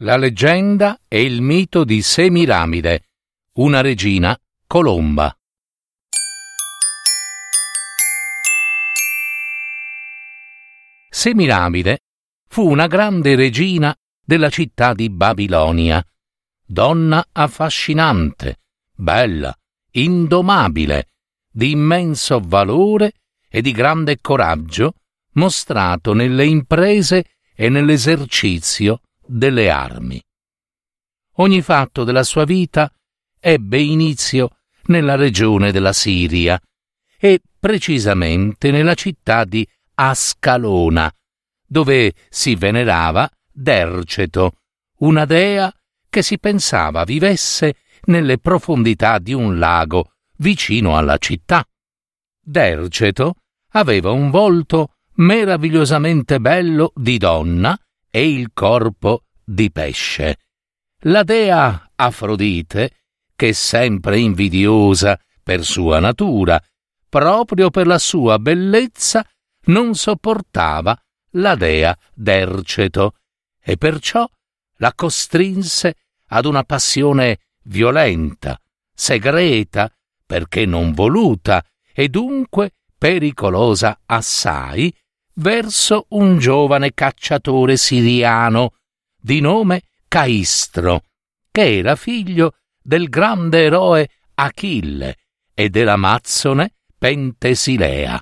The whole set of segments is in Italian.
La leggenda e il mito di Semiramide, una regina colomba. Semiramide fu una grande regina della città di Babilonia, donna affascinante, bella, indomabile, di immenso valore e di grande coraggio mostrato nelle imprese e nell'esercizio delle armi. Ogni fatto della sua vita ebbe inizio nella regione della Siria e precisamente nella città di Ascalona, dove si venerava Derceto, una dea che si pensava vivesse nelle profondità di un lago vicino alla città. Derceto aveva un volto meravigliosamente bello di donna e il corpo di pesce. La dea Afrodite, che sempre invidiosa per sua natura, proprio per la sua bellezza, non sopportava la dea Derceto e perciò la costrinse ad una passione violenta, segreta, perché non voluta e dunque pericolosa assai verso un giovane cacciatore siriano di nome Caistro, che era figlio del grande eroe Achille e dell'Amazzone Pentesilea.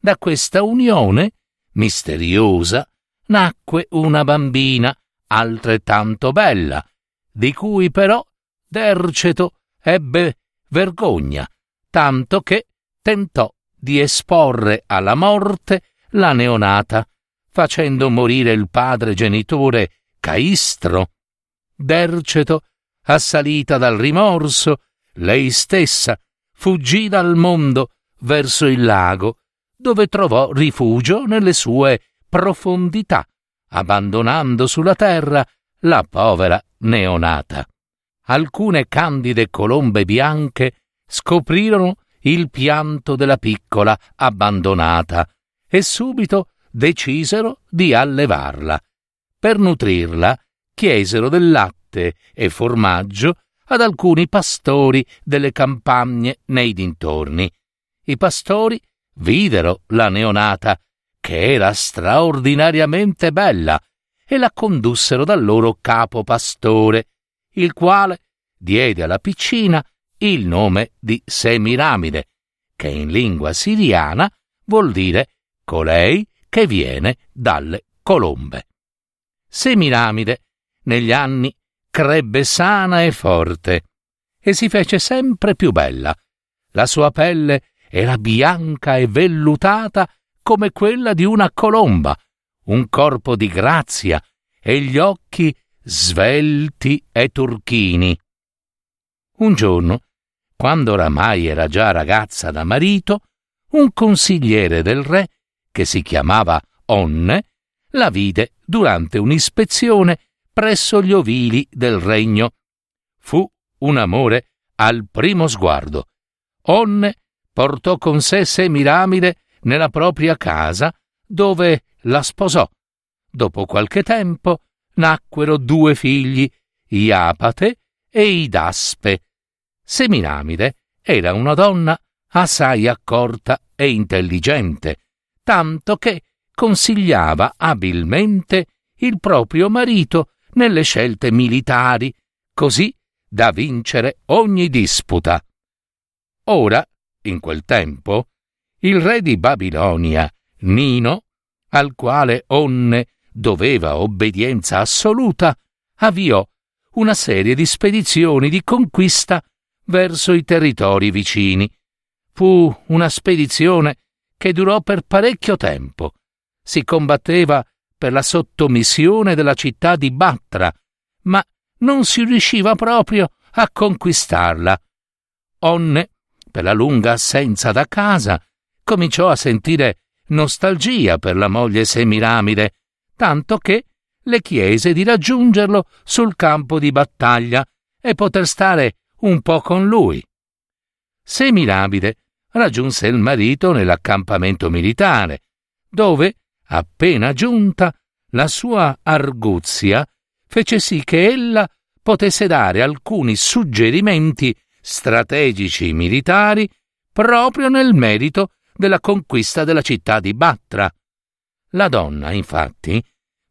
Da questa unione misteriosa nacque una bambina altrettanto bella, di cui però Derceto ebbe vergogna, tanto che tentò di esporre alla morte la neonata, facendo morire il padre genitore Caistro. Derceto, assalita dal rimorso, lei stessa fuggì dal mondo verso il lago, dove trovò rifugio nelle sue profondità, abbandonando sulla terra la povera neonata. Alcune candide colombe bianche scoprirono il pianto della piccola abbandonata e subito decisero di allevarla. Per nutrirla chiesero del latte e formaggio ad alcuni pastori delle campagne nei dintorni. I pastori videro la neonata, che era straordinariamente bella, e la condussero dal loro capo pastore, il quale diede alla piccina il nome di Semiramide, che in lingua siriana vuol dire colei che viene dalle colombe. Semiramide negli anni crebbe sana e forte e si fece sempre più bella. La sua pelle era bianca e vellutata come quella di una colomba, un corpo di grazia e gli occhi svelti e turchini. Un giorno, quando oramai era già ragazza da marito, un consigliere del re che si chiamava Onne, la vide durante un'ispezione presso gli ovili del regno. Fu un amore al primo sguardo. Onne portò con sé Semiramide nella propria casa, dove la sposò. Dopo qualche tempo nacquero due figli, Iapate e Idaspe. Semiramide era una donna assai accorta e intelligente, tanto che consigliava abilmente il proprio marito nelle scelte militari, così da vincere ogni disputa. Ora, in quel tempo, il re di Babilonia, Nino, al quale Onne doveva obbedienza assoluta, avviò una serie di spedizioni di conquista verso i territori vicini. Fu una spedizione che durò per parecchio tempo. Si combatteva per la sottomissione della città di Battra, ma non si riusciva proprio a conquistarla. Onne, per la lunga assenza da casa, cominciò a sentire nostalgia per la moglie Semiramide, tanto che le chiese di raggiungerlo sul campo di battaglia e poter stare un po' con lui. Semiramide raggiunse il marito nell'accampamento militare, dove, appena giunta, la sua arguzia fece sì che ella potesse dare alcuni suggerimenti strategici militari proprio nel merito della conquista della città di Batra. La donna, infatti,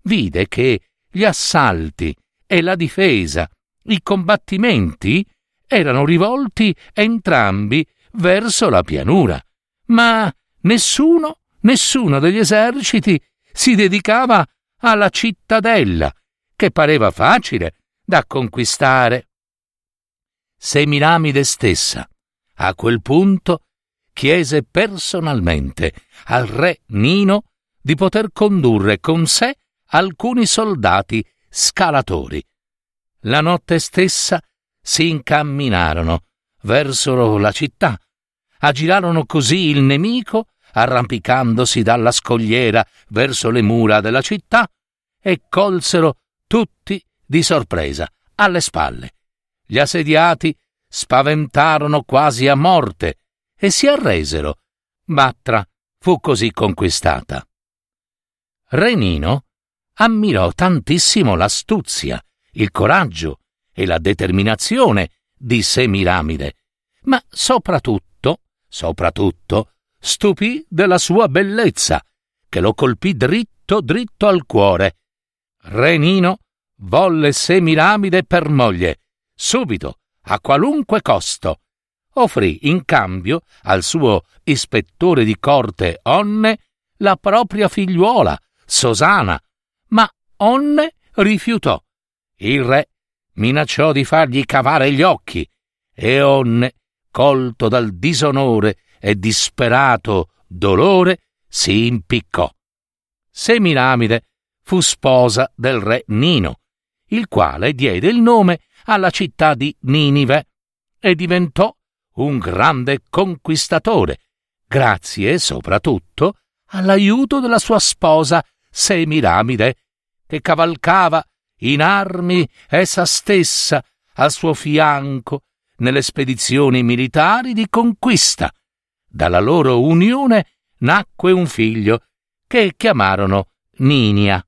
vide che gli assalti e la difesa, i combattimenti erano rivolti entrambi verso la pianura, ma nessuno, nessuno degli eserciti si dedicava alla cittadella, che pareva facile da conquistare. Semiramide stessa, a quel punto, chiese personalmente al re Nino di poter condurre con sé alcuni soldati scalatori. La notte stessa si incamminarono verso la città, aggirarono così il nemico, arrampicandosi dalla scogliera verso le mura della città, e colsero tutti di sorpresa alle spalle. Gli assediati spaventarono quasi a morte e si arresero. Batra fu così conquistata. Renino ammirò tantissimo l'astuzia, il coraggio e la determinazione di Semiramide, ma soprattutto, soprattutto, stupì della sua bellezza, che lo colpì dritto dritto al cuore. Renino volle Semiramide per moglie, subito, a qualunque costo. Offrì in cambio al suo ispettore di corte Onne la propria figliuola, Sosana, ma Onne rifiutò. Il re minacciò di fargli cavare gli occhi e Onne, colto dal disonore e disperato dolore, si impiccò. Semiramide fu sposa del re Nino, il quale diede il nome alla città di Ninive e diventò un grande conquistatore, grazie soprattutto all'aiuto della sua sposa Semiramide, che cavalcava in armi essa stessa al suo fianco nelle spedizioni militari di conquista. Dalla loro unione nacque un figlio che chiamarono Ninia.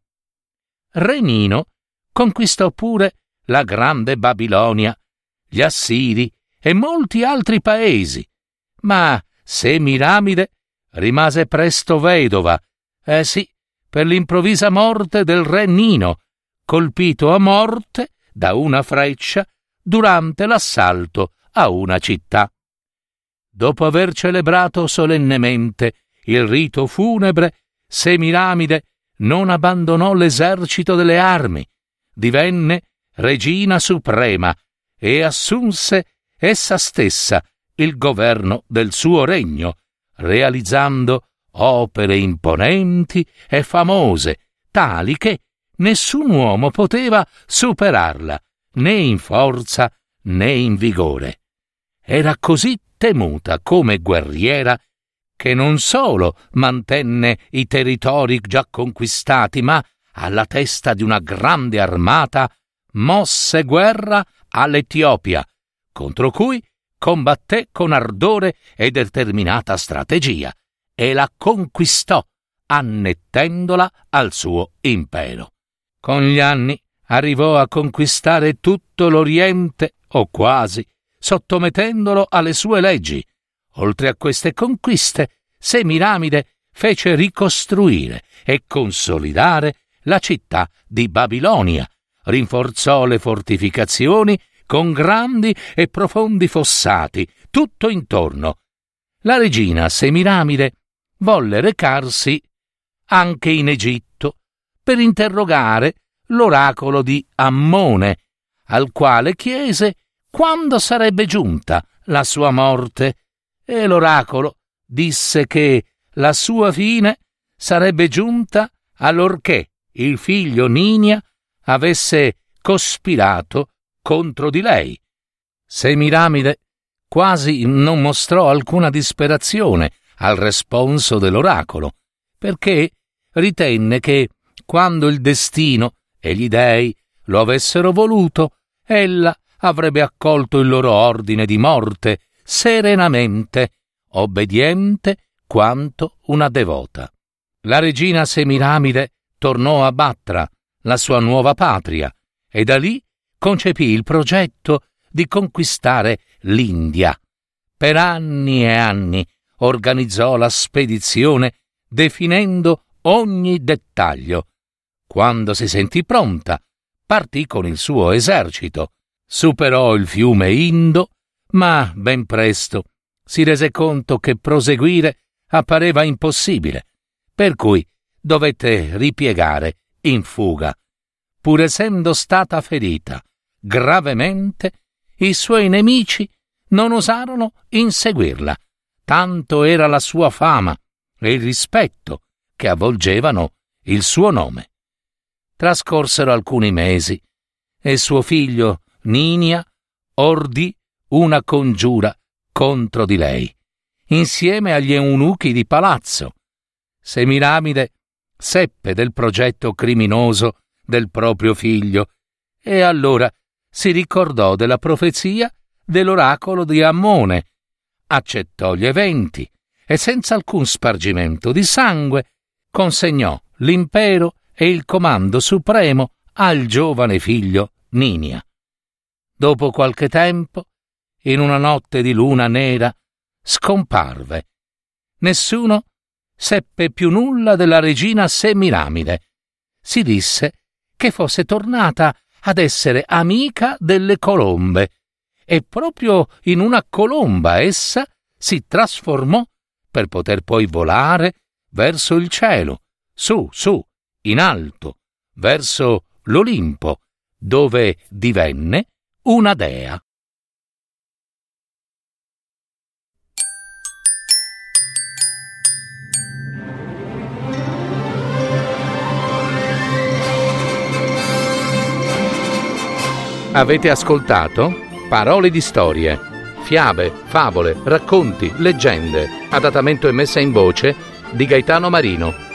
Re Nino conquistò pure la grande Babilonia, gli Assiri e molti altri paesi, ma Semiramide rimase presto vedova, eh sì, per l'improvvisa morte del re Nino, colpito a morte da una freccia durante l'assalto a una città. Dopo aver celebrato solennemente il rito funebre, Semiramide non abbandonò l'esercito delle armi, divenne regina suprema e assunse essa stessa il governo del suo regno, realizzando opere imponenti e famose, tali che nessun uomo poteva superarla, né in forza né in vigore. Era così temuta come guerriera che non solo mantenne i territori già conquistati, ma alla testa di una grande armata mosse guerra all'Etiopia, contro cui combatté con ardore e determinata strategia e la conquistò, annettendola al suo impero. Con gli anni arrivò a conquistare tutto l'Oriente, o quasi, sottomettendolo alle sue leggi. Oltre a queste conquiste, Semiramide fece ricostruire e consolidare la città di Babilonia, rinforzò le fortificazioni con grandi e profondi fossati tutto intorno. La regina Semiramide volle recarsi anche in Egitto per interrogare l'oracolo di Ammone, al quale chiese quando sarebbe giunta la sua morte, e l'oracolo disse che la sua fine sarebbe giunta allorché il figlio Ninia avesse cospirato contro di lei. Semiramide quasi non mostrò alcuna disperazione al responso dell'oracolo, perché ritenne che, quando il destino e gli dei lo avessero voluto, ella avrebbe accolto il loro ordine di morte serenamente, obbediente quanto una devota. La regina Semiramide tornò a Battra, la sua nuova patria, e da lì concepì il progetto di conquistare l'India. Per anni e anni organizzò la spedizione definendo ogni dettaglio. Quando si sentì pronta, partì con il suo esercito, superò il fiume Indo, ma ben presto si rese conto che proseguire appareva impossibile, per cui dovette ripiegare in fuga. Pur essendo stata ferita gravemente, i suoi nemici non osarono inseguirla, tanto era la sua fama e il rispetto che avvolgevano il suo nome. Trascorsero alcuni mesi e suo figlio Ninia ordì una congiura contro di lei, insieme agli eunuchi di palazzo. Semiramide seppe del progetto criminoso del proprio figlio e allora si ricordò della profezia dell'oracolo di Ammone, accettò gli eventi e senza alcun spargimento di sangue consegnò l'impero e il comando supremo al giovane figlio Ninia. Dopo qualche tempo, in una notte di luna nera, scomparve. Nessuno seppe più nulla della regina Semiramide. Si disse che fosse tornata ad essere amica delle colombe, e proprio in una colomba essa si trasformò per poter poi volare verso il cielo, su, su, in alto, verso l'Olimpo, dove divenne una dea. Avete ascoltato Parole di storie, fiabe, favole, racconti, leggende, adattamento e messa in voce di Gaetano Marino.